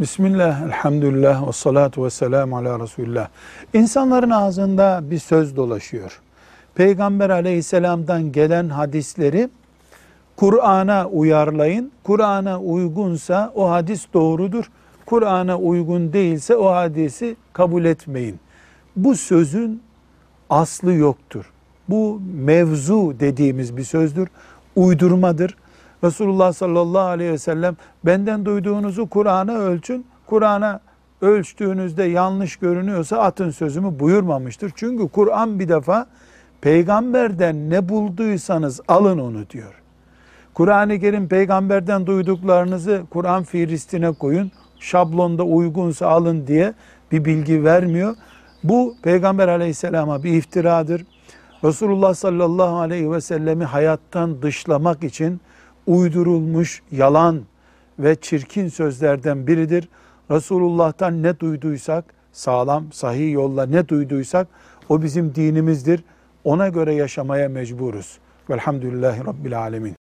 Bismillah, elhamdülillah, ve salatu ve selamu ala Resulullah. İnsanların ağzında bir söz dolaşıyor. Peygamber aleyhisselamdan gelen hadisleri Kur'an'a uyarlayın. Kur'an'a uygunsa o hadis doğrudur. Kur'an'a uygun değilse o hadisi kabul etmeyin. Bu sözün aslı yoktur. Bu mevzu dediğimiz bir sözdür. Uydurmadır. Resulullah sallallahu aleyhi ve sellem benden duyduğunuzu Kur'an'a ölçün. Kur'an'a ölçtüğünüzde yanlış görünüyorsa atın sözümü buyurmamıştır. Çünkü Kur'an bir defa peygamberden ne bulduysanız alın onu diyor. Kur'an-ı Kerim peygamberden duyduklarınızı Kur'an fihristine koyun. Şablonda uygunsa alın diye bir bilgi vermiyor. Bu peygamber aleyhisselama bir iftiradır. Resulullah sallallahu aleyhi ve sellemi hayattan dışlamak için uydurulmuş yalan ve çirkin sözlerden biridir. Resulullah'tan ne duyduysak, sağlam, sahih yolla ne duyduysak o bizim dinimizdir. Ona göre yaşamaya mecburuz. Velhamdülillahi Rabbil Alemin.